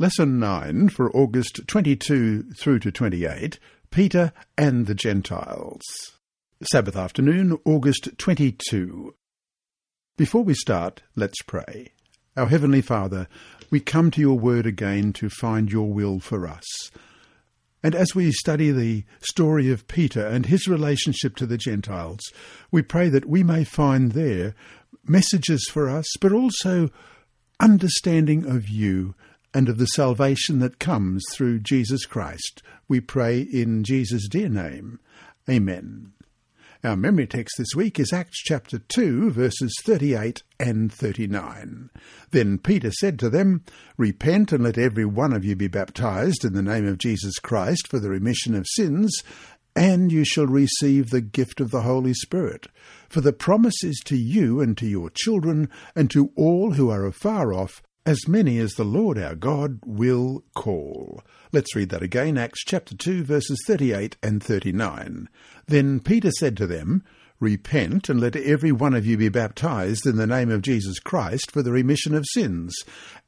Lesson 9 for August 22 through to 28 Peter and the Gentiles. Sabbath afternoon, August 22. Before we start, let's pray. Our Heavenly Father, we come to your word again to find your will for us. And as we study the story of Peter and his relationship to the Gentiles, we pray that we may find there messages for us, but also understanding of you and of the salvation that comes through Jesus Christ. We pray in Jesus' dear name. Amen. Our memory text this week is Acts chapter 2, verses 38 and 39. Then Peter said to them, Repent and let every one of you be baptized in the name of Jesus Christ for the remission of sins, and you shall receive the gift of the Holy Spirit. For the promise is to you and to your children, and to all who are afar off, as many as the Lord our God will call. Let's read that again, Acts chapter 2, verses 38 and 39. Then Peter said to them, Repent, and let every one of you be baptized in the name of Jesus Christ for the remission of sins,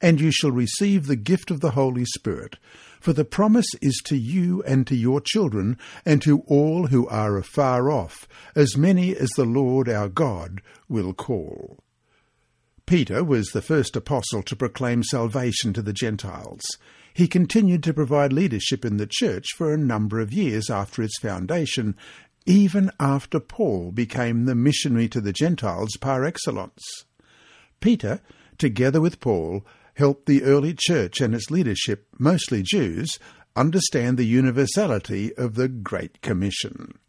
and you shall receive the gift of the Holy Spirit. For the promise is to you and to your children, and to all who are afar off, as many as the Lord our God will call. Peter was the first apostle to proclaim salvation to the Gentiles. He continued to provide leadership in the church for a number of years after its foundation, even after Paul became the missionary to the Gentiles par excellence. Peter, together with Paul, helped the early church and its leadership, mostly Jews, understand the universality of the Great Commission.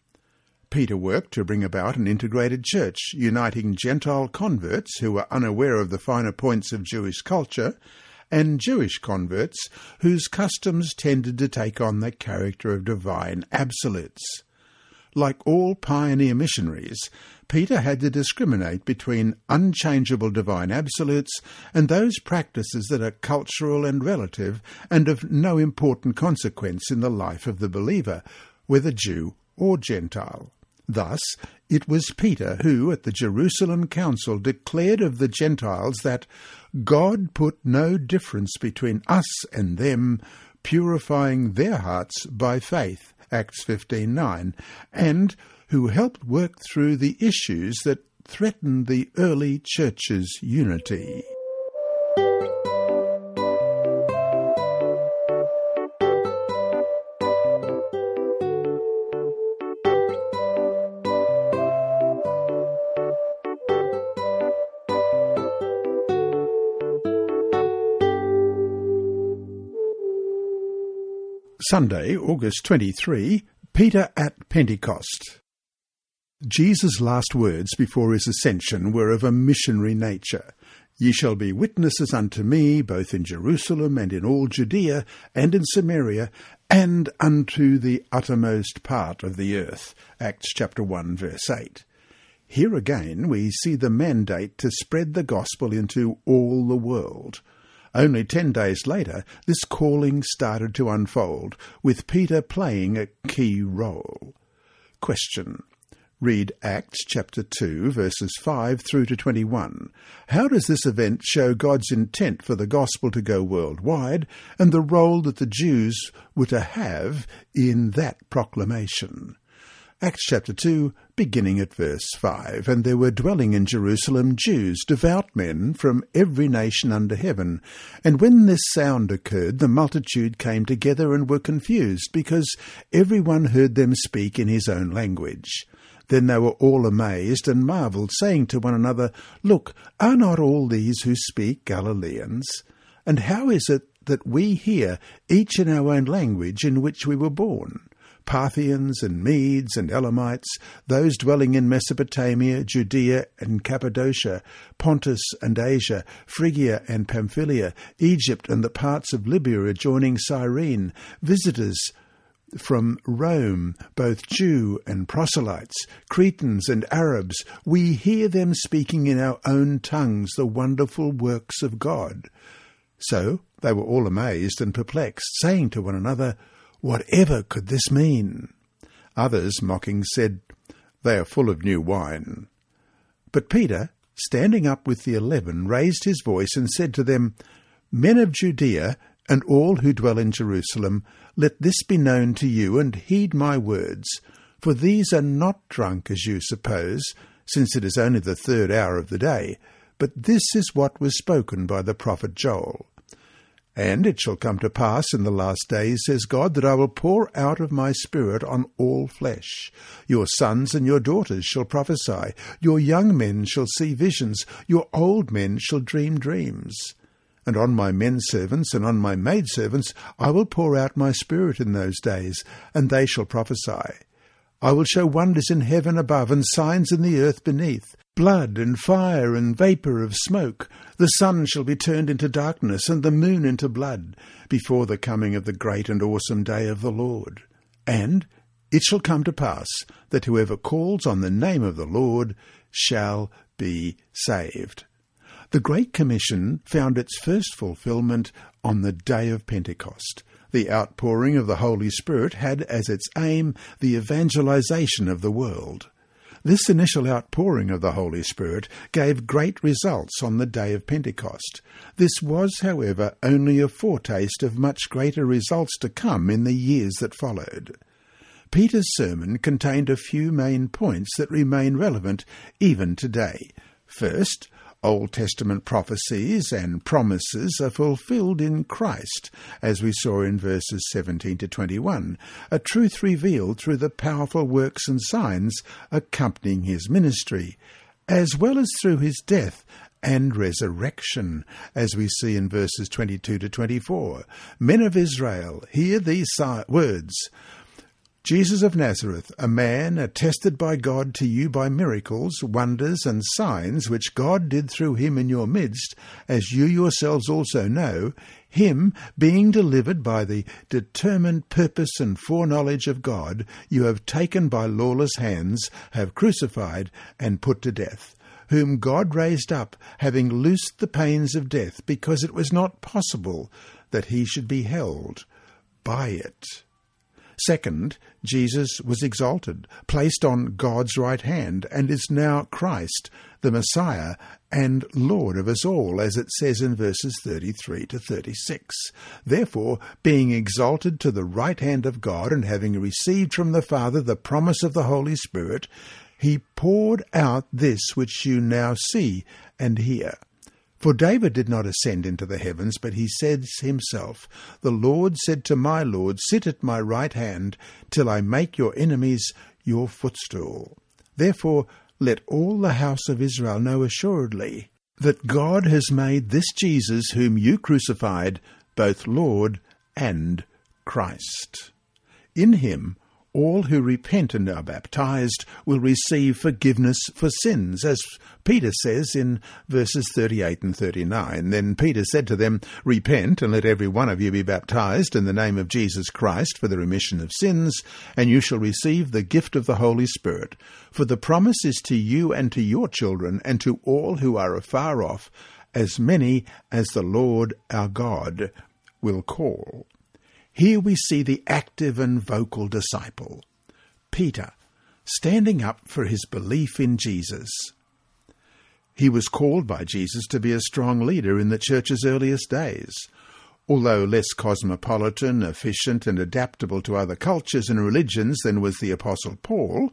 Peter worked to bring about an integrated church, uniting Gentile converts who were unaware of the finer points of Jewish culture and Jewish converts whose customs tended to take on the character of divine absolutes. Like all pioneer missionaries, Peter had to discriminate between unchangeable divine absolutes and those practices that are cultural and relative and of no important consequence in the life of the believer, whether Jew or Gentile. Thus, it was Peter who, at the Jerusalem Council, declared of the Gentiles that God put no difference between us and them, purifying their hearts by faith, Acts 15.9, and who helped work through the issues that threatened the early church's unity. Sunday, August 23, Peter at Pentecost. Jesus' last words before his ascension were of a missionary nature. Ye shall be witnesses unto me, both in Jerusalem and in all Judea and in Samaria, and unto the uttermost part of the earth. Acts chapter 1, verse 8. Here again we see the mandate to spread the gospel into all the world. Only ten days later, this calling started to unfold, with Peter playing a key role. Question. Read Acts chapter 2, verses 5 through to 21. How does this event show God's intent for the gospel to go worldwide and the role that the Jews were to have in that proclamation? Acts chapter 2, beginning at verse 5. And there were dwelling in Jerusalem Jews, devout men from every nation under heaven. And when this sound occurred, the multitude came together and were confused, because every one heard them speak in his own language. Then they were all amazed and marvelled, saying to one another, Look, are not all these who speak Galileans? And how is it that we hear, each in our own language in which we were born? Parthians and Medes and Elamites, those dwelling in Mesopotamia, Judea and Cappadocia, Pontus and Asia, Phrygia and Pamphylia, Egypt and the parts of Libya adjoining Cyrene, visitors from Rome, both Jew and proselytes, Cretans and Arabs, we hear them speaking in our own tongues the wonderful works of God. So they were all amazed and perplexed, saying to one another, Whatever could this mean? Others, mocking, said, They are full of new wine. But Peter, standing up with the eleven, raised his voice and said to them, Men of Judea, and all who dwell in Jerusalem, let this be known to you, and heed my words. For these are not drunk as you suppose, since it is only the third hour of the day, but this is what was spoken by the prophet Joel. And it shall come to pass in the last days, says God, that I will pour out of my Spirit on all flesh. Your sons and your daughters shall prophesy, your young men shall see visions, your old men shall dream dreams. And on my men servants and on my maid servants I will pour out my Spirit in those days, and they shall prophesy. I will show wonders in heaven above and signs in the earth beneath, blood and fire and vapour of smoke. The sun shall be turned into darkness and the moon into blood, before the coming of the great and awesome day of the Lord. And it shall come to pass that whoever calls on the name of the Lord shall be saved. The Great Commission found its first fulfilment on the day of Pentecost. The outpouring of the Holy Spirit had as its aim the evangelization of the world. This initial outpouring of the Holy Spirit gave great results on the day of Pentecost. This was, however, only a foretaste of much greater results to come in the years that followed. Peter's sermon contained a few main points that remain relevant even today. First, Old Testament prophecies and promises are fulfilled in Christ, as we saw in verses 17 to 21, a truth revealed through the powerful works and signs accompanying his ministry, as well as through his death and resurrection, as we see in verses 22 to 24. Men of Israel, hear these words. Jesus of Nazareth, a man attested by God to you by miracles, wonders, and signs which God did through him in your midst, as you yourselves also know, him, being delivered by the determined purpose and foreknowledge of God, you have taken by lawless hands, have crucified, and put to death whom God raised up, having loosed the pains of death, because it was not possible that he should be held by it. Second, Jesus was exalted, placed on God's right hand, and is now Christ, the Messiah and Lord of us all, as it says in verses 33 to 36. Therefore, being exalted to the right hand of God, and having received from the Father the promise of the Holy Spirit, he poured out this which you now see and hear. For David did not ascend into the heavens, but he says himself, The Lord said to my Lord, Sit at my right hand, till I make your enemies your footstool. Therefore let all the house of Israel know assuredly that God has made this Jesus whom you crucified both Lord and Christ. In him all who repent and are baptized will receive forgiveness for sins, as Peter says in verses 38 and 39. Then Peter said to them, Repent, and let every one of you be baptized in the name of Jesus Christ for the remission of sins, and you shall receive the gift of the Holy Spirit. For the promise is to you and to your children, and to all who are afar off, as many as the Lord our God will call. Here we see the active and vocal disciple, Peter, standing up for his belief in Jesus. He was called by Jesus to be a strong leader in the church's earliest days. Although less cosmopolitan, efficient, and adaptable to other cultures and religions than was the Apostle Paul,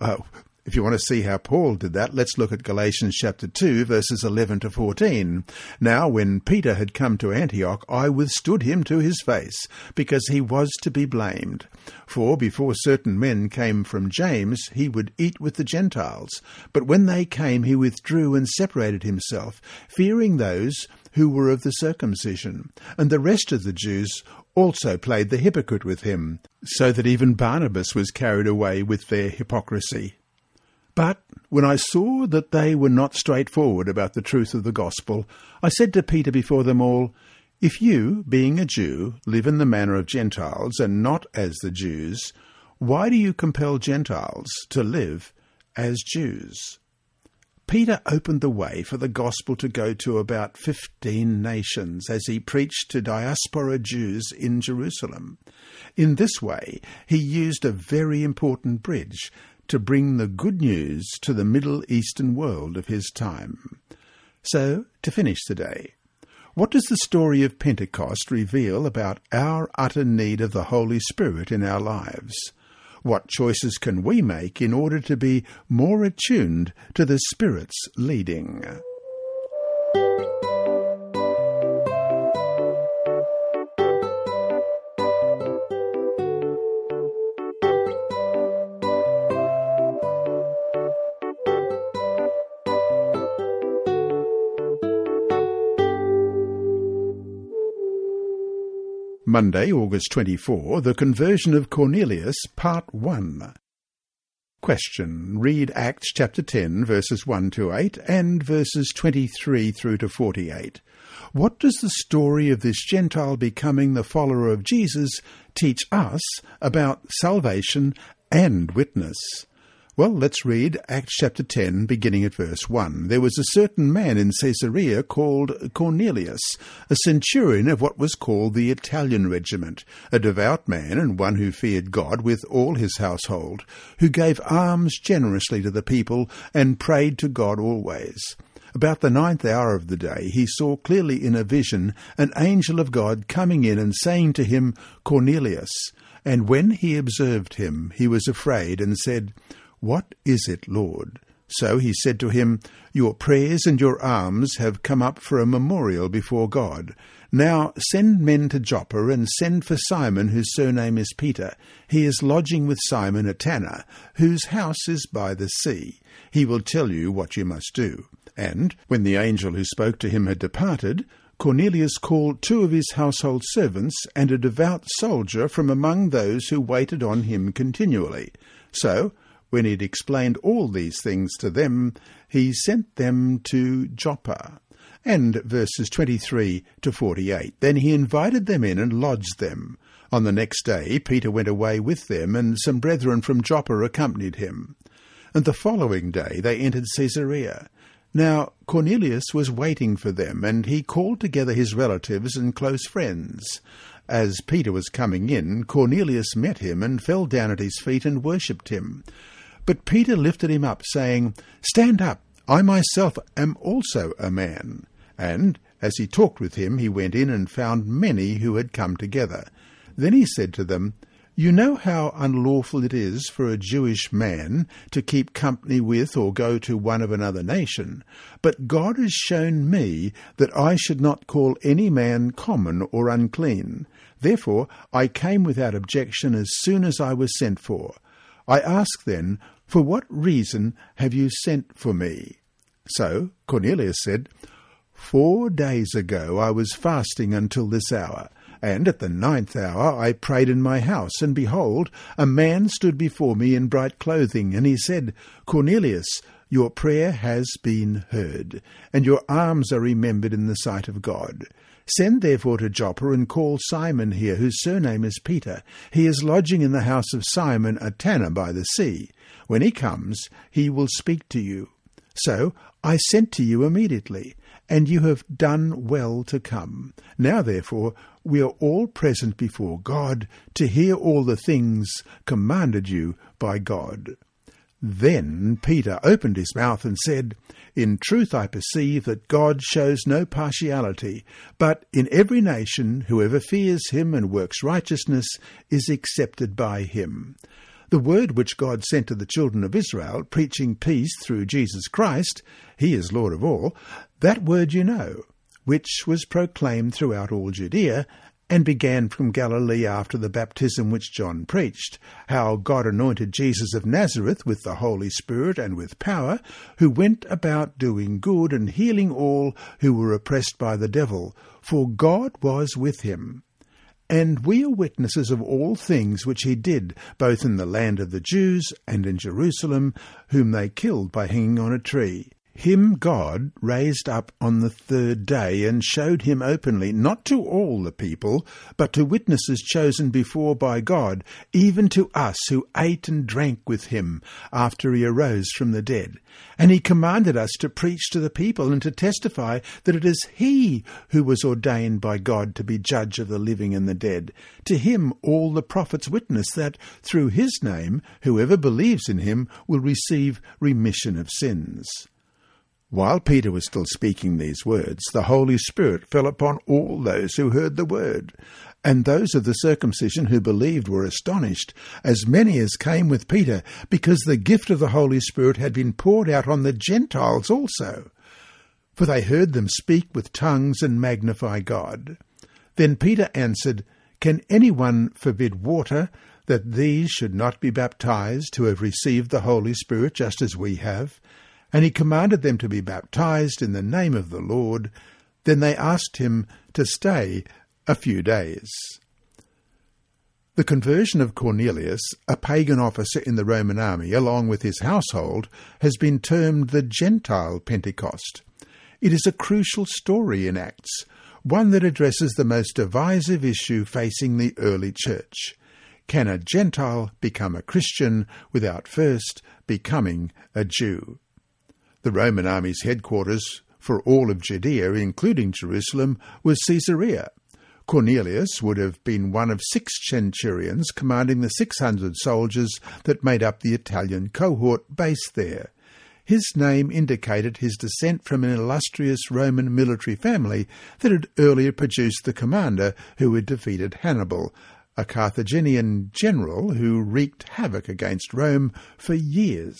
uh, if you want to see how Paul did that, let's look at Galatians chapter 2, verses 11 to 14. Now, when Peter had come to Antioch, I withstood him to his face, because he was to be blamed. For before certain men came from James, he would eat with the Gentiles. But when they came, he withdrew and separated himself, fearing those who were of the circumcision. And the rest of the Jews also played the hypocrite with him, so that even Barnabas was carried away with their hypocrisy. But when I saw that they were not straightforward about the truth of the gospel, I said to Peter before them all, If you, being a Jew, live in the manner of Gentiles, and not as the Jews, why do you compel Gentiles to live as Jews? Peter opened the way for the gospel to go to about fifteen nations as he preached to diaspora Jews in Jerusalem. In this way, he used a very important bridge to bring the good news to the Middle Eastern world of his time. So, to finish today, What does the story of Pentecost reveal about our utter need of the Holy Spirit in our lives? What choices can we make in order to be more attuned to the Spirit's leading? Monday, August 24, The Conversion of Cornelius, Part 1. Question. Read Acts chapter 10, verses 1 to 8, and verses 23 through to 48. What does the story of this Gentile becoming the follower of Jesus teach us about salvation and witness? Well, let's read Acts chapter 10, beginning at verse 1. There was a certain man in Caesarea called Cornelius, a centurion of what was called the Italian regiment, a devout man and one who feared God with all his household, who gave alms generously to the people and prayed to God always. About the ninth hour of the day, he saw clearly in a vision an angel of God coming in and saying to him, Cornelius. And when he observed him, he was afraid and said, what is it, Lord? So he said to him, Your prayers and your alms have come up for a memorial before God. Now send men to Joppa, and send for Simon, whose surname is Peter. He is lodging with Simon a tanner, whose house is by the sea. He will tell you what you must do. And when the angel who spoke to him had departed, Cornelius called two of his household servants and a devout soldier from among those who waited on him continually. So when he had explained all these things to them, he sent them to Joppa. And verses 23 to 48. Then he invited them in and lodged them. On the next day, Peter went away with them, and some brethren from Joppa accompanied him. And the following day they entered Caesarea. Now Cornelius was waiting for them, and he called together his relatives and close friends. As Peter was coming in, Cornelius met him and fell down at his feet and worshipped him. But Peter lifted him up, saying, Stand up, I myself am also a man. And as he talked with him, he went in and found many who had come together. Then he said to them, You know how unlawful it is for a Jewish man to keep company with or go to one of another nation. But God has shown me that I should not call any man common or unclean. Therefore I came without objection as soon as I was sent for. I ask then, for what reason have you sent for me? So Cornelius said, Four days ago I was fasting until this hour, and at the ninth hour I prayed in my house, and behold, a man stood before me in bright clothing, and he said, Cornelius, your prayer has been heard, and your alms are remembered in the sight of God. Send therefore to Joppa and call Simon here, whose surname is Peter. He is lodging in the house of Simon, a tanner by the sea. When he comes, he will speak to you. So I sent to you immediately, and you have done well to come. Now therefore we are all present before God to hear all the things commanded you by God. Then Peter opened his mouth and said, In truth I perceive that God shows no partiality, but in every nation whoever fears him and works righteousness is accepted by him. The word which God sent to the children of Israel, preaching peace through Jesus Christ, he is Lord of all, that word you know, which was proclaimed throughout all Judea, and began from Galilee after the baptism which John preached, how God anointed Jesus of Nazareth with the Holy Spirit and with power, who went about doing good and healing all who were oppressed by the devil, for God was with him. And we are witnesses of all things which he did, both in the land of the Jews and in Jerusalem, whom they killed by hanging on a tree. Him God raised up on the third day and showed him openly, not to all the people, but to witnesses chosen before by God, even to us who ate and drank with him after he arose from the dead. And he commanded us to preach to the people and to testify that it is he who was ordained by God to be judge of the living and the dead. To him all the prophets witness that through his name whoever believes in him will receive remission of sins. While Peter was still speaking these words, the Holy Spirit fell upon all those who heard the word. And those of the circumcision who believed were astonished, as many as came with Peter, because the gift of the Holy Spirit had been poured out on the Gentiles also. For they heard them speak with tongues and magnify God. Then Peter answered, Can anyone forbid water that these should not be baptized who have received the Holy Spirit just as we have? And he commanded them to be baptized in the name of the Lord. Then they asked him to stay a few days. The conversion of Cornelius, a pagan officer in the Roman army, along with his household, has been termed the Gentile Pentecost. It is a crucial story in Acts, one that addresses the most divisive issue facing the early church. Can a Gentile become a Christian without first becoming a Jew? The Roman army's headquarters for all of Judea, including Jerusalem, was Caesarea. Cornelius would have been one of six centurions commanding the 600 soldiers that made up the Italian cohort based there. His name indicated his descent from an illustrious Roman military family that had earlier produced the commander who had defeated Hannibal, a Carthaginian general who wreaked havoc against Rome for years.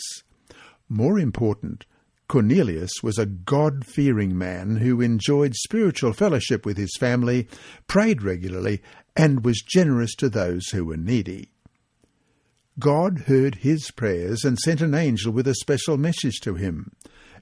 More important, Cornelius was a God fearing man who enjoyed spiritual fellowship with his family, prayed regularly, and was generous to those who were needy. God heard his prayers and sent an angel with a special message to him.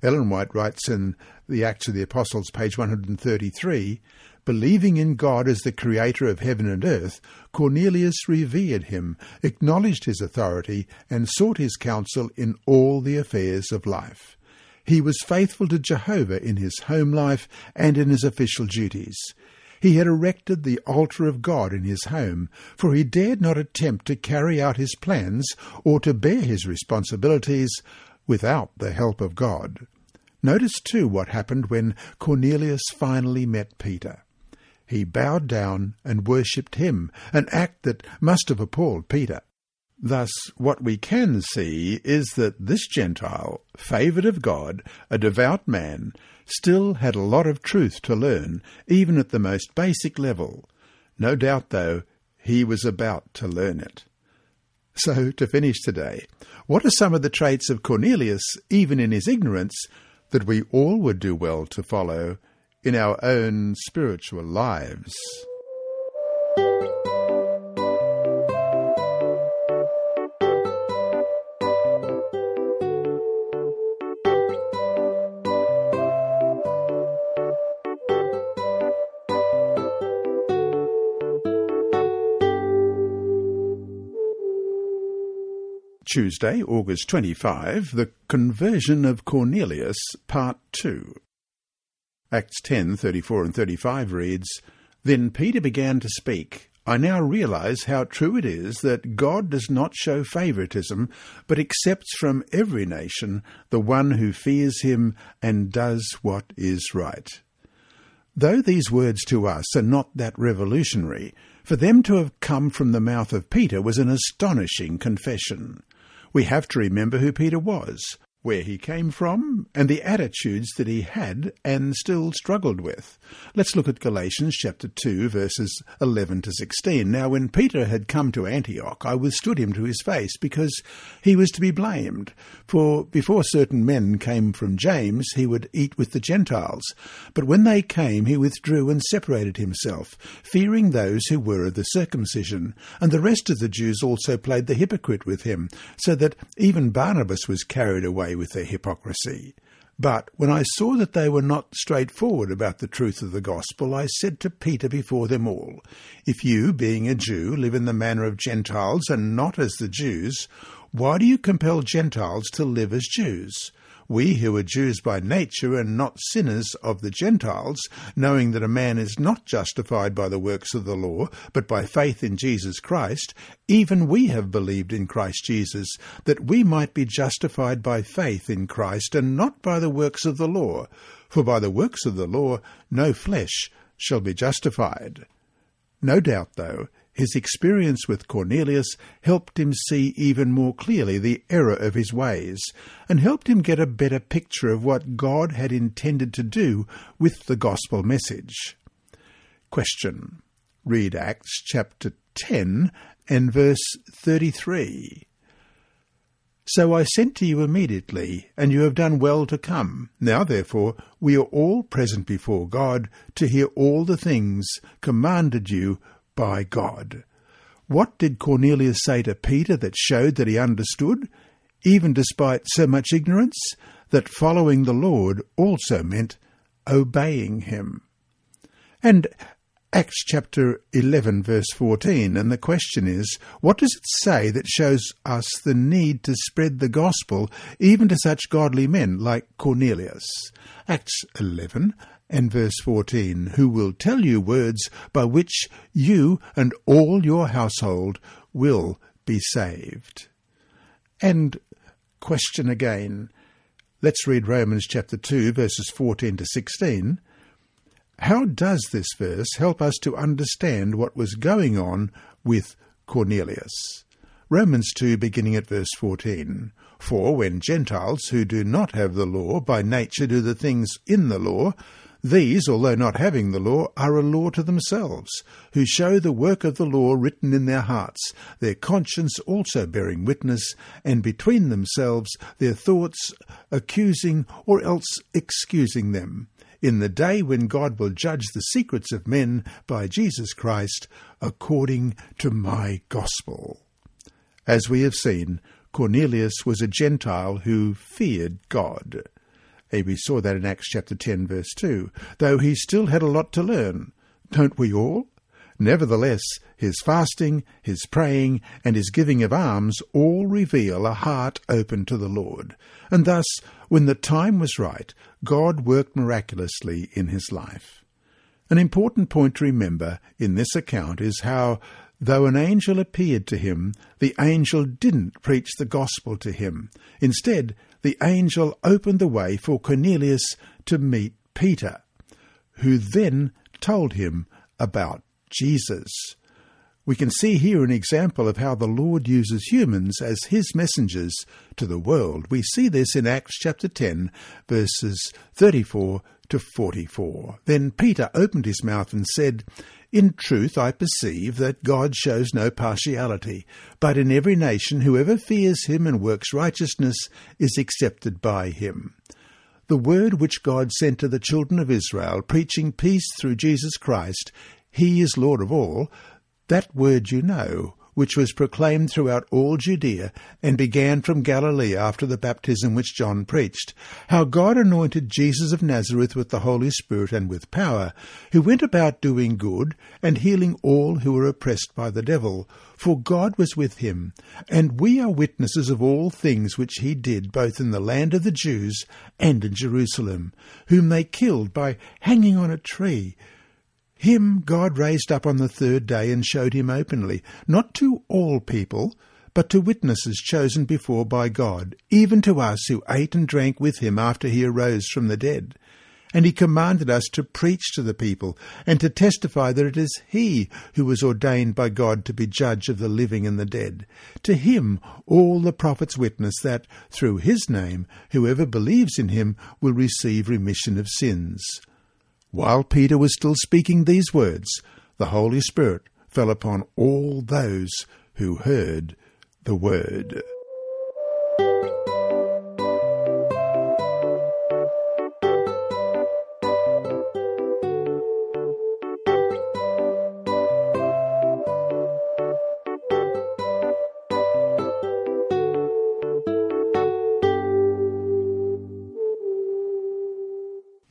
Ellen White writes in the Acts of the Apostles, page 133 Believing in God as the creator of heaven and earth, Cornelius revered him, acknowledged his authority, and sought his counsel in all the affairs of life. He was faithful to Jehovah in his home life and in his official duties. He had erected the altar of God in his home, for he dared not attempt to carry out his plans or to bear his responsibilities without the help of God. Notice too what happened when Cornelius finally met Peter. He bowed down and worshipped him, an act that must have appalled Peter. Thus, what we can see is that this Gentile, favoured of God, a devout man, still had a lot of truth to learn, even at the most basic level. No doubt, though, he was about to learn it. So, to finish today, what are some of the traits of Cornelius, even in his ignorance, that we all would do well to follow in our own spiritual lives? Tuesday, August 25, the conversion of Cornelius, part 2. Acts 10:34 and 35 reads, Then Peter began to speak. I now realize how true it is that God does not show favoritism, but accepts from every nation the one who fears him and does what is right. Though these words to us are not that revolutionary, for them to have come from the mouth of Peter was an astonishing confession. We have to remember who Peter was, where he came from, and the attitudes that he had and still struggled with. Let's look at Galatians chapter 2, verses 11 to 16. Now, when Peter had come to Antioch, I withstood him to his face, because he was to be blamed. For before certain men came from James, he would eat with the Gentiles. But when they came, he withdrew and separated himself, fearing those who were of the circumcision. And the rest of the Jews also played the hypocrite with him, so that even Barnabas was carried away with their hypocrisy. But when I saw that they were not straightforward about the truth of the gospel, I said to Peter before them all, If you, being a Jew, live in the manner of Gentiles and not as the Jews, why do you compel Gentiles to live as Jews? We who are Jews by nature and not sinners of the Gentiles, knowing that a man is not justified by the works of the law, but by faith in Jesus Christ, even we have believed in Christ Jesus, that we might be justified by faith in Christ and not by the works of the law. For by the works of the law no flesh shall be justified. No doubt, though, his experience with Cornelius helped him see even more clearly the error of his ways, and helped him get a better picture of what God had intended to do with the gospel message. Question. Read Acts chapter 10 and verse 33. So I sent to you immediately, and you have done well to come. Now, therefore, we are all present before God to hear all the things commanded you by God. What did Cornelius say to Peter that showed that he understood, even despite so much ignorance, that following the Lord also meant obeying him? And Acts chapter 11, verse 14, and the question is, what does it say that shows us the need to spread the gospel even to such godly men like Cornelius? Acts 11 and verse 14, who will tell you words by which you and all your household will be saved. And question again. Let's read Romans chapter 2, verses 14 to 16. How does this verse help us to understand what was going on with Cornelius? Romans 2, beginning at verse 14. For when Gentiles who do not have the law by nature do the things in the law, these, although not having the law, are a law to themselves, who show the work of the law written in their hearts, their conscience also bearing witness, and between themselves their thoughts accusing or else excusing them in the day when God will judge the secrets of men by Jesus Christ according to my gospel. As we have seen, Cornelius was a Gentile who feared God. We saw that in Acts chapter 10 verse 2, though he still had a lot to learn. Don't we all? Nevertheless, his fasting, his praying, and his giving of alms all reveal a heart open to the Lord. And thus when the time was right, God worked miraculously in his life. An important point to remember in this account is how, though an angel appeared to him, the angel didn't preach the gospel to him. Instead, the angel opened the way for Cornelius to meet Peter, who then told him about Jesus. We can see here an example of how the Lord uses humans as his messengers to the world. We see this in Acts chapter 10, verses 34 to 44. Then Peter opened his mouth and said, In truth I perceive that God shows no partiality, but in every nation whoever fears him and works righteousness is accepted by him. The word which God sent to the children of Israel, preaching peace through Jesus Christ, he is Lord of all, that word you know, which was proclaimed throughout all Judea, and began from Galilee after the baptism which John preached, how God anointed Jesus of Nazareth with the Holy Spirit and with power, who went about doing good, and healing all who were oppressed by the devil, for God was with him. And we are witnesses of all things which he did, both in the land of the Jews and in Jerusalem, whom they killed by hanging on a tree, him God raised up on the third day and showed him openly, not to all people, but to witnesses chosen before by God, even to us who ate and drank with him after he arose from the dead. And he commanded us to preach to the people, and to testify that it is he who was ordained by God to be judge of the living and the dead. To him all the prophets witness that, through his name, whoever believes in him will receive remission of sins. While Peter was still speaking these words, the Holy Spirit fell upon all those who heard the word.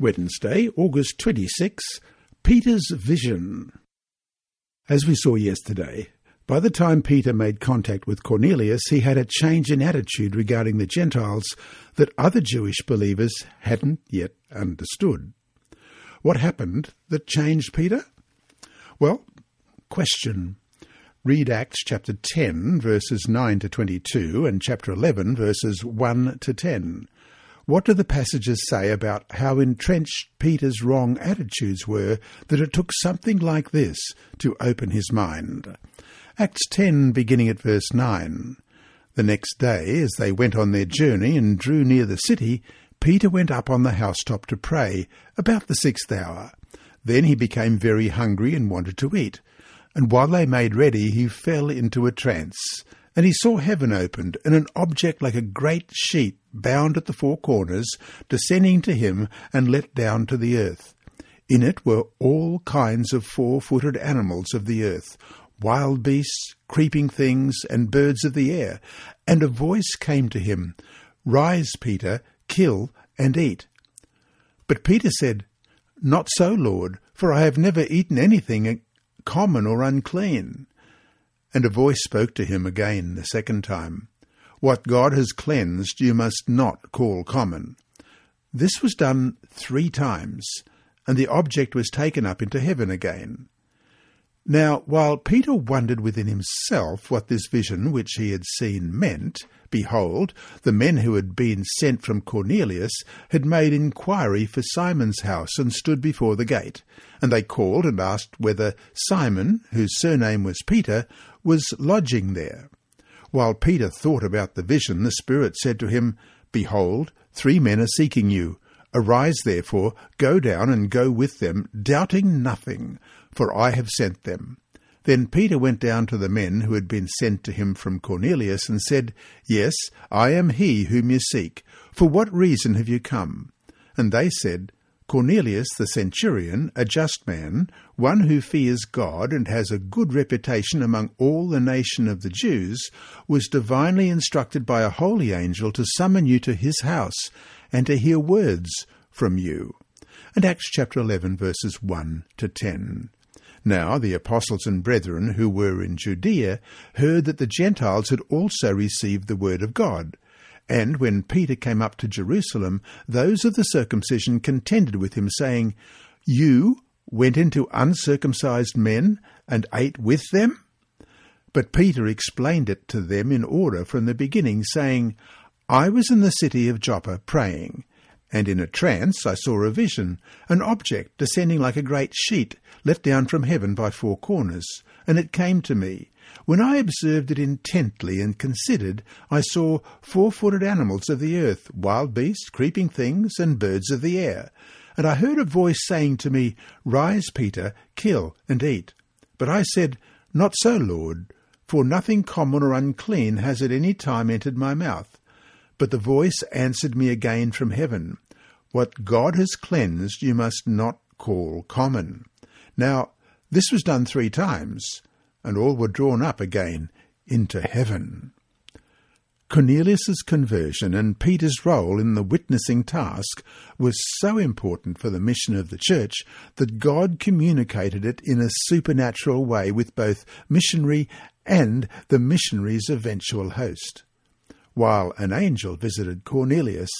Wednesday, August 26, Peter's Vision. As we saw yesterday, by the time Peter made contact with Cornelius, he had a change in attitude regarding the Gentiles that other Jewish believers hadn't yet understood. What happened that changed Peter? Well, question. Read Acts chapter 10, verses 9 to 22, and chapter 11, verses 1 to 10. What do the passages say about how entrenched Peter's wrong attitudes were that it took something like this to open his mind? Acts 10, beginning at verse 9. The next day, as they went on their journey and drew near the city, Peter went up on the housetop to pray, about the sixth hour. Then he became very hungry and wanted to eat. And while they made ready, he fell into a trance. And he saw heaven opened, and an object like a great sheet, bound at the four corners, descending to him and let down to the earth. In it were all kinds of four footed animals of the earth, wild beasts, creeping things, and birds of the air. And a voice came to him, Rise, Peter, kill and eat. But Peter said, Not so, Lord, for I have never eaten anything common or unclean. And a voice spoke to him again the second time, What God has cleansed you must not call common. This was done three times, and the object was taken up into heaven again. Now, while Peter wondered within himself what this vision which he had seen meant, behold, the men who had been sent from Cornelius had made inquiry for Simon's house and stood before the gate. And they called and asked whether Simon, whose surname was Peter, was lodging there. While Peter thought about the vision, the Spirit said to him, Behold, three men are seeking you. Arise, therefore, go down and go with them, doubting nothing, for I have sent them. Then Peter went down to the men who had been sent to him from Cornelius, and said, Yes, I am he whom you seek. For what reason have you come? And they said, Cornelius the centurion, a just man, one who fears God and has a good reputation among all the nation of the Jews, was divinely instructed by a holy angel to summon you to his house and to hear words from you. And Acts chapter 11 verses 1 to 10. Now the apostles and brethren who were in Judea heard that the Gentiles had also received the word of God. And when Peter came up to Jerusalem, those of the circumcision contended with him, saying, You went into uncircumcised men and ate with them? But Peter explained it to them in order from the beginning, saying, I was in the city of Joppa praying, and in a trance I saw a vision, an object descending like a great sheet, let down from heaven by four corners. And it came to me, when I observed it intently and considered, I saw four-footed animals of the earth, wild beasts, creeping things, and birds of the air. And I heard a voice saying to me, Rise, Peter, kill and eat. But I said, Not so, Lord, for nothing common or unclean has at any time entered my mouth. But the voice answered me again from heaven, What God has cleansed you must not call common. Now, this was done three times and all were drawn up again into heaven. Cornelius's conversion and Peter's role in the witnessing task was so important for the mission of the church that God communicated it in a supernatural way with both missionary and the missionary's eventual host. While an angel visited Cornelius,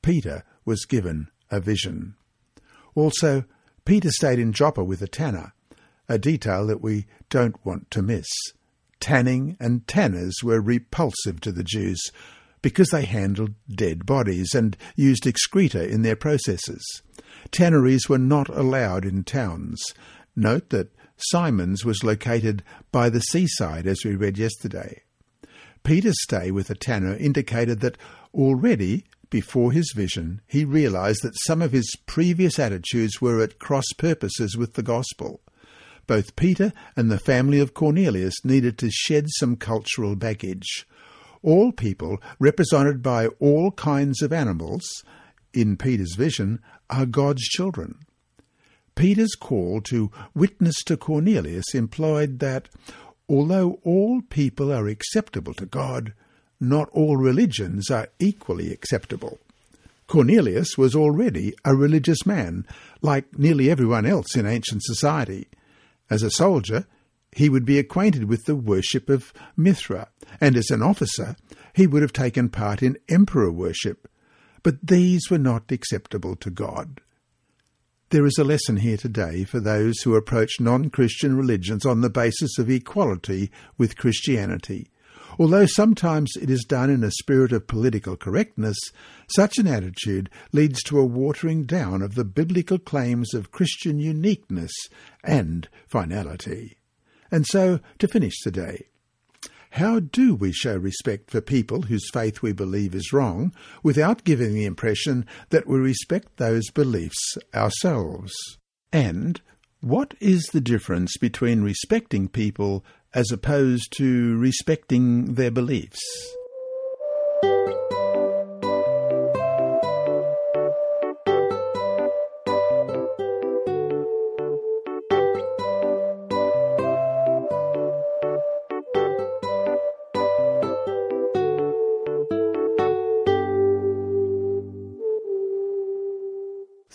Peter was given a vision. Also, Peter stayed in Joppa with a tanner, a detail that we don't want to miss. Tanning and tanners were repulsive to the Jews because they handled dead bodies and used excreta in their processes. Tanneries were not allowed in towns. Note that Simon's was located by the seaside, as we read yesterday. Peter's stay with the tanner indicated that already before his vision he realized that some of his previous attitudes were at cross purposes with the gospel both Peter and the family of Cornelius needed to shed some cultural baggage. All people, represented by all kinds of animals, in Peter's vision, are God's children. Peter's call to witness to Cornelius implied that, although all people are acceptable to God, not all religions are equally acceptable. Cornelius was already a religious man, like nearly everyone else in ancient society. As a soldier, he would be acquainted with the worship of Mithra, and as an officer, he would have taken part in emperor worship. But these were not acceptable to God. There is a lesson here today for those who approach non Christian religions on the basis of equality with Christianity. Although sometimes it is done in a spirit of political correctness, such an attitude leads to a watering down of the biblical claims of Christian uniqueness and finality. And so, to finish the day, how do we show respect for people whose faith we believe is wrong without giving the impression that we respect those beliefs ourselves? And what is the difference between respecting people as opposed to respecting their beliefs?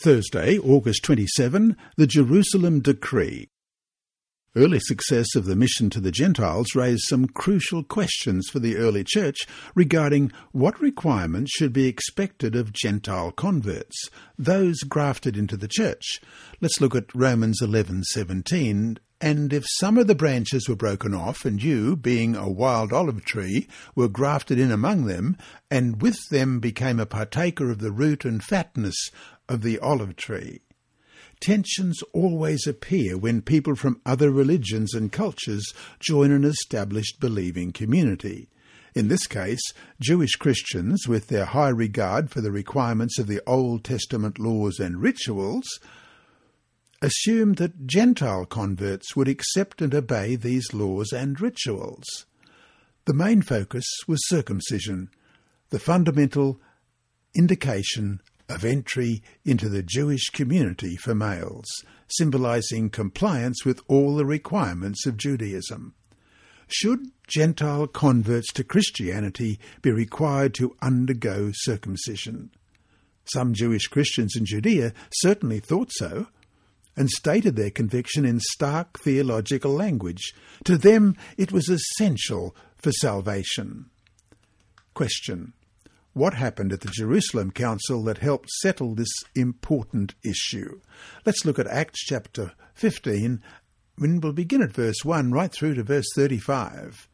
Thursday, August 27, the Jerusalem Decree. Early success of the mission to the Gentiles raised some crucial questions for the early church regarding what requirements should be expected of Gentile converts, those grafted into the church. Let's look at Romans 11:17 and if some of the branches were broken off, and you, being a wild olive tree, were grafted in among them, and with them became a partaker of the root and fatness of the olive tree. Tensions always appear when people from other religions and cultures join an established believing community. In this case, Jewish Christians, with their high regard for the requirements of the Old Testament laws and rituals, assumed that Gentile converts would accept and obey these laws and rituals. The main focus was circumcision, the fundamental indication of entry into the Jewish community for males, symbolizing compliance with all the requirements of Judaism. Should Gentile converts to Christianity be required to undergo circumcision? Some Jewish Christians in Judea certainly thought so, and stated their conviction in stark theological language. To them, it was essential for salvation. Question what happened at the Jerusalem Council that helped settle this important issue. Let's look at Acts chapter 15, and we'll begin at verse 1 right through to verse 35.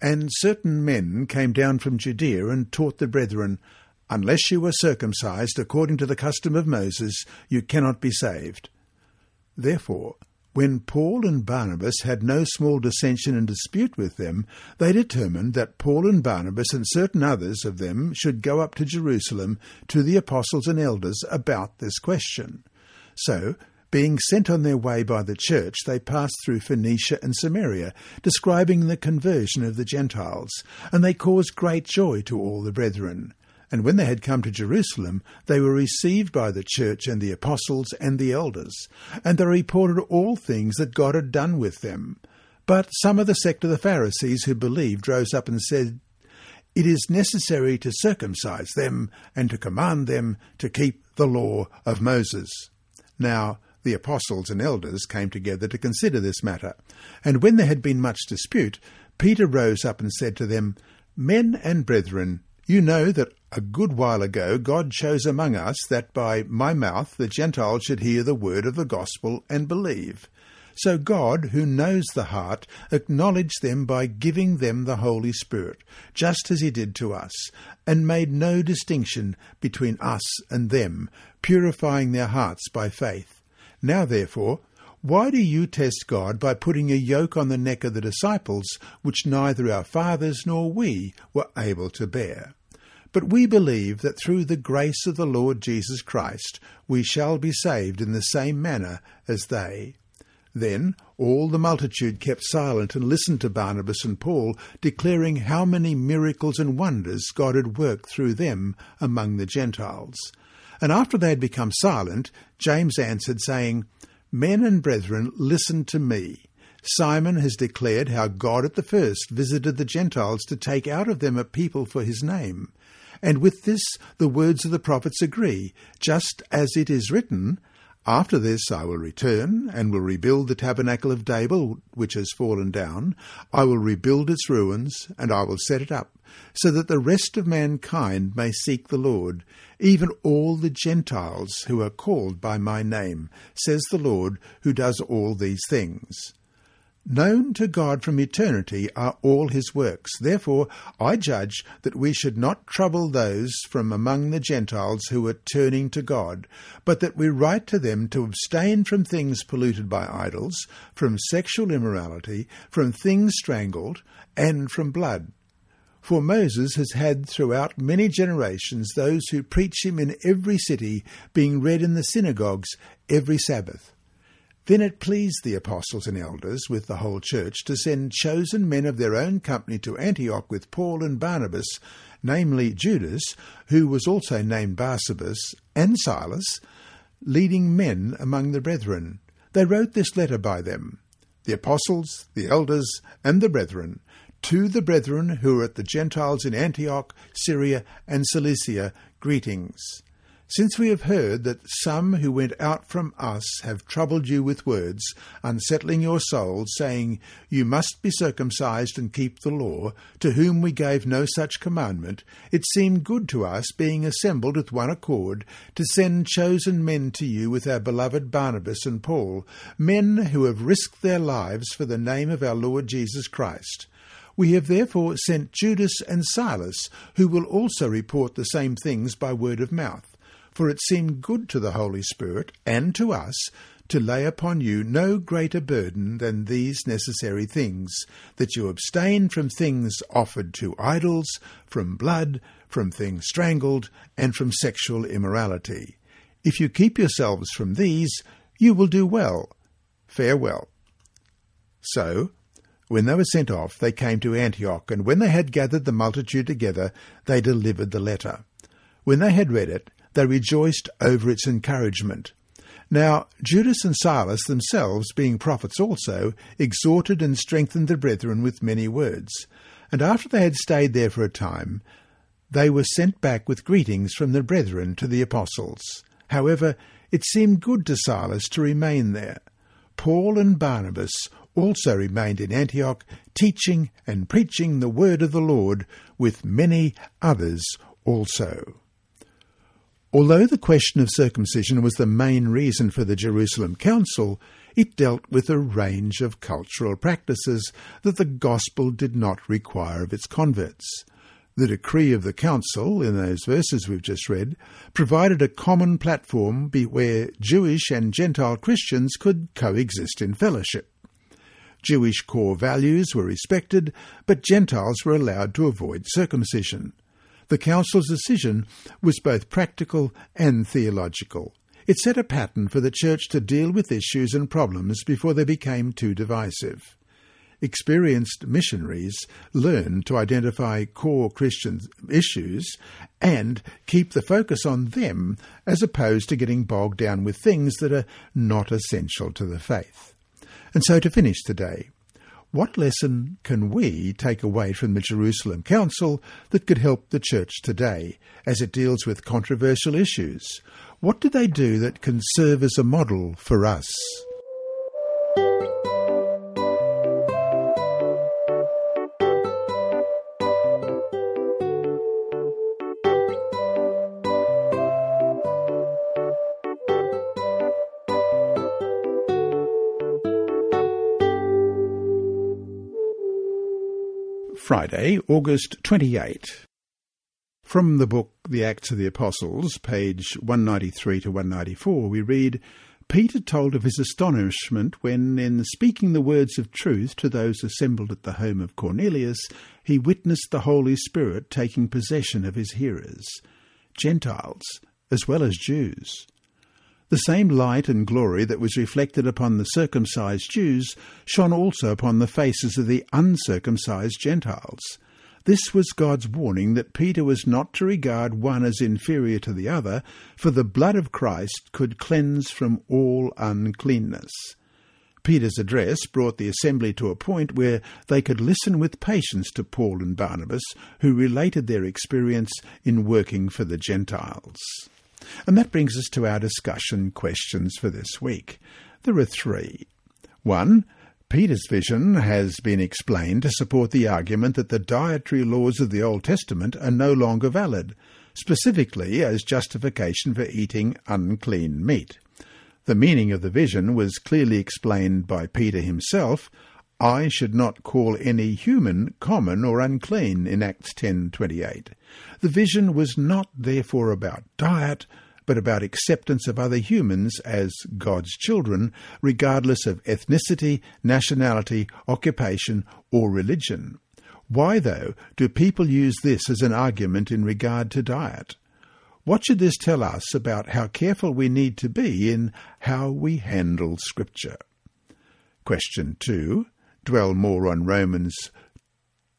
And certain men came down from Judea and taught the brethren, Unless you are circumcised according to the custom of Moses, you cannot be saved. Therefore, when Paul and Barnabas had no small dissension and dispute with them, they determined that Paul and Barnabas and certain others of them should go up to Jerusalem to the apostles and elders about this question. So, being sent on their way by the church, they passed through Phoenicia and Samaria, describing the conversion of the Gentiles, and they caused great joy to all the brethren. And when they had come to Jerusalem, they were received by the church and the apostles and the elders, and they reported all things that God had done with them. But some of the sect of the Pharisees who believed rose up and said, It is necessary to circumcise them and to command them to keep the law of Moses. Now, the apostles and elders came together to consider this matter. And when there had been much dispute, Peter rose up and said to them, Men and brethren, you know that a good while ago God chose among us that by my mouth the Gentiles should hear the word of the gospel and believe. So God, who knows the heart, acknowledged them by giving them the Holy Spirit, just as he did to us, and made no distinction between us and them, purifying their hearts by faith. Now therefore, why do you test God by putting a yoke on the neck of the disciples, which neither our fathers nor we were able to bear? But we believe that through the grace of the Lord Jesus Christ we shall be saved in the same manner as they. Then all the multitude kept silent and listened to Barnabas and Paul, declaring how many miracles and wonders God had worked through them among the Gentiles. And after they had become silent, James answered, saying, Men and brethren, listen to me. Simon has declared how God at the first visited the Gentiles to take out of them a people for his name. And with this the words of the prophets agree, just as it is written, After this I will return, and will rebuild the tabernacle of David, which has fallen down. I will rebuild its ruins, and I will set it up, so that the rest of mankind may seek the Lord, even all the Gentiles who are called by my name, says the Lord, who does all these things. Known to God from eternity are all his works. Therefore, I judge that we should not trouble those from among the Gentiles who are turning to God, but that we write to them to abstain from things polluted by idols, from sexual immorality, from things strangled, and from blood. For Moses has had throughout many generations those who preach him in every city, being read in the synagogues every Sabbath. Then it pleased the apostles and elders with the whole church to send chosen men of their own company to Antioch with Paul and Barnabas, namely Judas, who was also named Barsabas, and Silas, leading men among the brethren. They wrote this letter by them, the apostles, the elders, and the brethren, to the brethren who are at the Gentiles in Antioch, Syria, and Cilicia, greetings. Since we have heard that some who went out from us have troubled you with words, unsettling your souls, saying, You must be circumcised and keep the law, to whom we gave no such commandment, it seemed good to us, being assembled with one accord, to send chosen men to you with our beloved Barnabas and Paul, men who have risked their lives for the name of our Lord Jesus Christ. We have therefore sent Judas and Silas, who will also report the same things by word of mouth for it seemed good to the Holy Spirit and to us to lay upon you no greater burden than these necessary things, that you abstain from things offered to idols, from blood, from things strangled, and from sexual immorality. If you keep yourselves from these, you will do well. Farewell. So, when they were sent off, they came to Antioch, and when they had gathered the multitude together, they delivered the letter. When they had read it, they rejoiced over its encouragement. Now Judas and Silas themselves, being prophets also, exhorted and strengthened the brethren with many words. And after they had stayed there for a time, they were sent back with greetings from the brethren to the apostles. However, it seemed good to Silas to remain there. Paul and Barnabas also remained in Antioch, teaching and preaching the word of the Lord with many others also. Although the question of circumcision was the main reason for the Jerusalem Council, it dealt with a range of cultural practices that the gospel did not require of its converts. The decree of the council, in those verses we've just read, provided a common platform where Jewish and Gentile Christians could coexist in fellowship. Jewish core values were respected, but Gentiles were allowed to avoid circumcision. The Council's decision was both practical and theological. It set a pattern for the Church to deal with issues and problems before they became too divisive. Experienced missionaries learn to identify core Christian issues and keep the focus on them as opposed to getting bogged down with things that are not essential to the faith. And so to finish today, what lesson can we take away from the Jerusalem Council that could help the Church today as it deals with controversial issues? What do they do that can serve as a model for us? Friday, August 28. From the book The Acts of the Apostles, page 193 to 194, we read, Peter told of his astonishment when, in speaking the words of truth to those assembled at the home of Cornelius, he witnessed the Holy Spirit taking possession of his hearers, Gentiles as well as Jews. The same light and glory that was reflected upon the circumcised Jews shone also upon the faces of the uncircumcised Gentiles. This was God's warning that Peter was not to regard one as inferior to the other, for the blood of Christ could cleanse from all uncleanness. Peter's address brought the assembly to a point where they could listen with patience to Paul and Barnabas, who related their experience in working for the Gentiles. And that brings us to our discussion questions for this week. There are three. One, Peter's vision has been explained to support the argument that the dietary laws of the Old Testament are no longer valid, specifically as justification for eating unclean meat. The meaning of the vision was clearly explained by Peter himself. I should not call any human common or unclean in Acts 10:28. The vision was not therefore about diet, but about acceptance of other humans as God's children, regardless of ethnicity, nationality, occupation, or religion. Why, though, do people use this as an argument in regard to diet? What should this tell us about how careful we need to be in how we handle Scripture? Question 2. Dwell more on Romans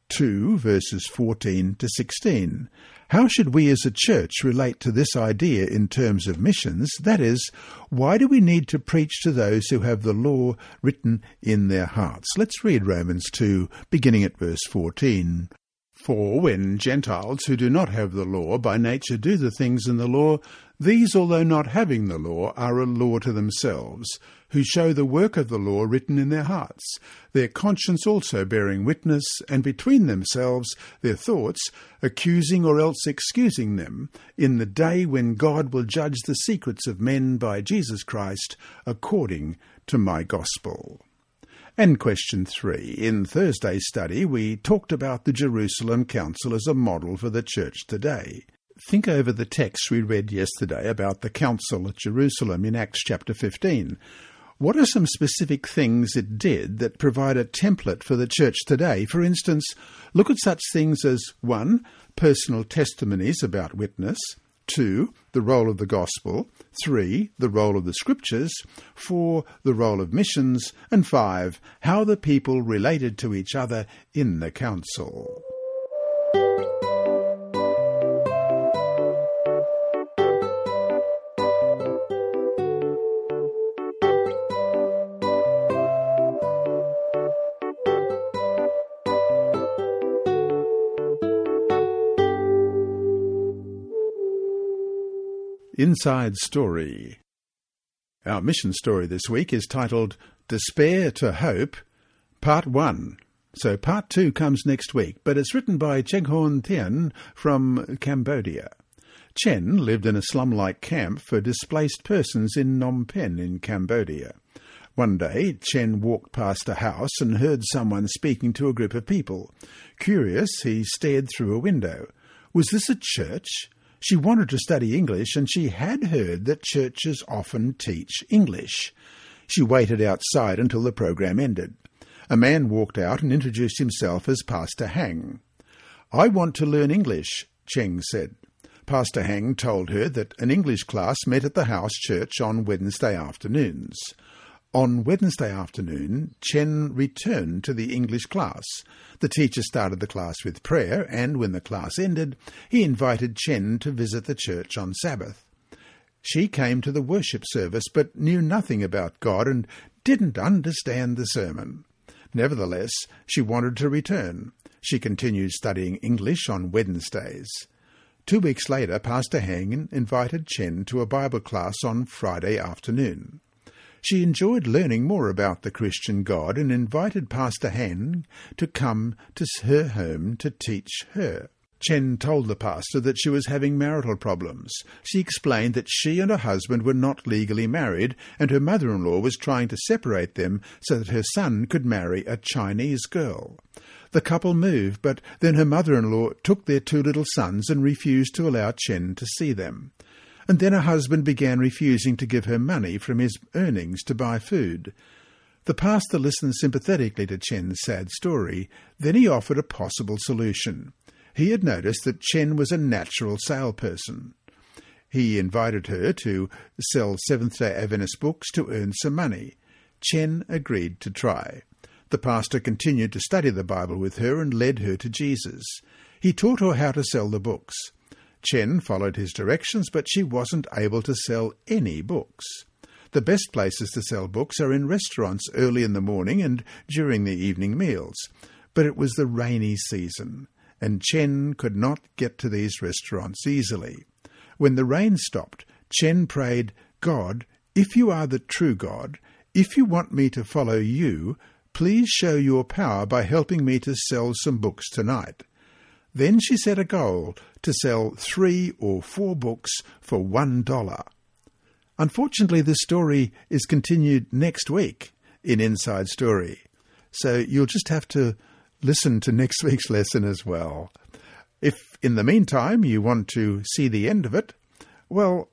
2, verses 14 to 16. How should we as a church relate to this idea in terms of missions? That is, why do we need to preach to those who have the law written in their hearts? Let's read Romans 2, beginning at verse 14. For when Gentiles who do not have the law by nature do the things in the law, these, although not having the law, are a law to themselves, who show the work of the law written in their hearts, their conscience also bearing witness, and between themselves their thoughts, accusing or else excusing them, in the day when God will judge the secrets of men by Jesus Christ, according to my gospel. And question three. In Thursday's study, we talked about the Jerusalem Council as a model for the church today. Think over the text we read yesterday about the council at Jerusalem in Acts chapter 15. What are some specific things it did that provide a template for the church today? For instance, look at such things as 1. Personal testimonies about witness, 2. The role of the gospel. 3. The role of the scriptures. 4. The role of missions. And 5. How the people related to each other in the council. Inside Story. Our mission story this week is titled Despair to Hope, Part 1. So Part 2 comes next week, but it's written by Cheghorn Thien from Cambodia. Chen lived in a slum-like camp for displaced persons in Phnom Penh in Cambodia. One day, Chen walked past a house and heard someone speaking to a group of people. Curious, he stared through a window. Was this a church? She wanted to study English, and she had heard that churches often teach English. She waited outside until the program ended. A man walked out and introduced himself as Pastor Hang. I want to learn English, Chen said. Pastor Hang told her that an English class met at the house church on Wednesday afternoons. On Wednesday afternoon, Chen returned to the English class. The teacher started the class with prayer, and when the class ended, he invited Chen to visit the church on Sabbath. She came to the worship service but knew nothing about God and didn't understand the sermon. Nevertheless, she wanted to return. She continued studying English on Wednesdays. Two weeks later, Pastor Hang invited Chen to a Bible class on Friday afternoon. She enjoyed learning more about the Christian God and invited Pastor Hang to come to her home to teach her. Chen told the pastor that she was having marital problems. She explained that she and her husband were not legally married, and her mother-in-law was trying to separate them so that her son could marry a Chinese girl. The couple moved, but then her mother-in-law took their two little sons and refused to allow Chen to see them and then her husband began refusing to give her money from his earnings to buy food. The pastor listened sympathetically to Chen's sad story. Then he offered a possible solution. He had noticed that Chen was a natural salesperson. He invited her to sell Seventh day Adventist books to earn some money. Chen agreed to try. The pastor continued to study the Bible with her and led her to Jesus. He taught her how to sell the books. Chen followed his directions, but she wasn't able to sell any books. The best places to sell books are in restaurants early in the morning and during the evening meals. But it was the rainy season, and Chen could not get to these restaurants easily. When the rain stopped, Chen prayed, God, if you are the true God, if you want me to follow you, please show your power by helping me to sell some books tonight. Then she set a goal to sell three or four books for one dollar. Unfortunately, the story is continued next week in Inside Story. so you'll just have to listen to next week's lesson as well. If in the meantime you want to see the end of it, well,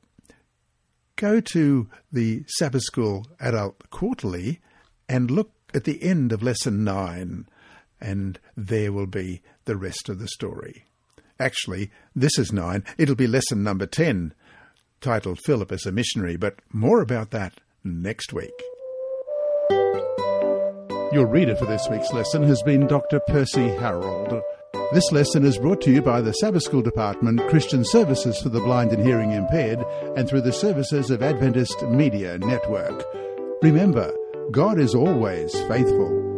go to the Sabbath School Adult Quarterly and look at the end of lesson 9, and there will be the rest of the story. Actually, this is 9. It'll be lesson number 10, titled Philip as a Missionary, but more about that next week. Your reader for this week's lesson has been Dr. Percy Harold. This lesson is brought to you by the Sabbath School Department, Christian Services for the Blind and Hearing Impaired, and through the services of Adventist Media Network. Remember, God is always faithful.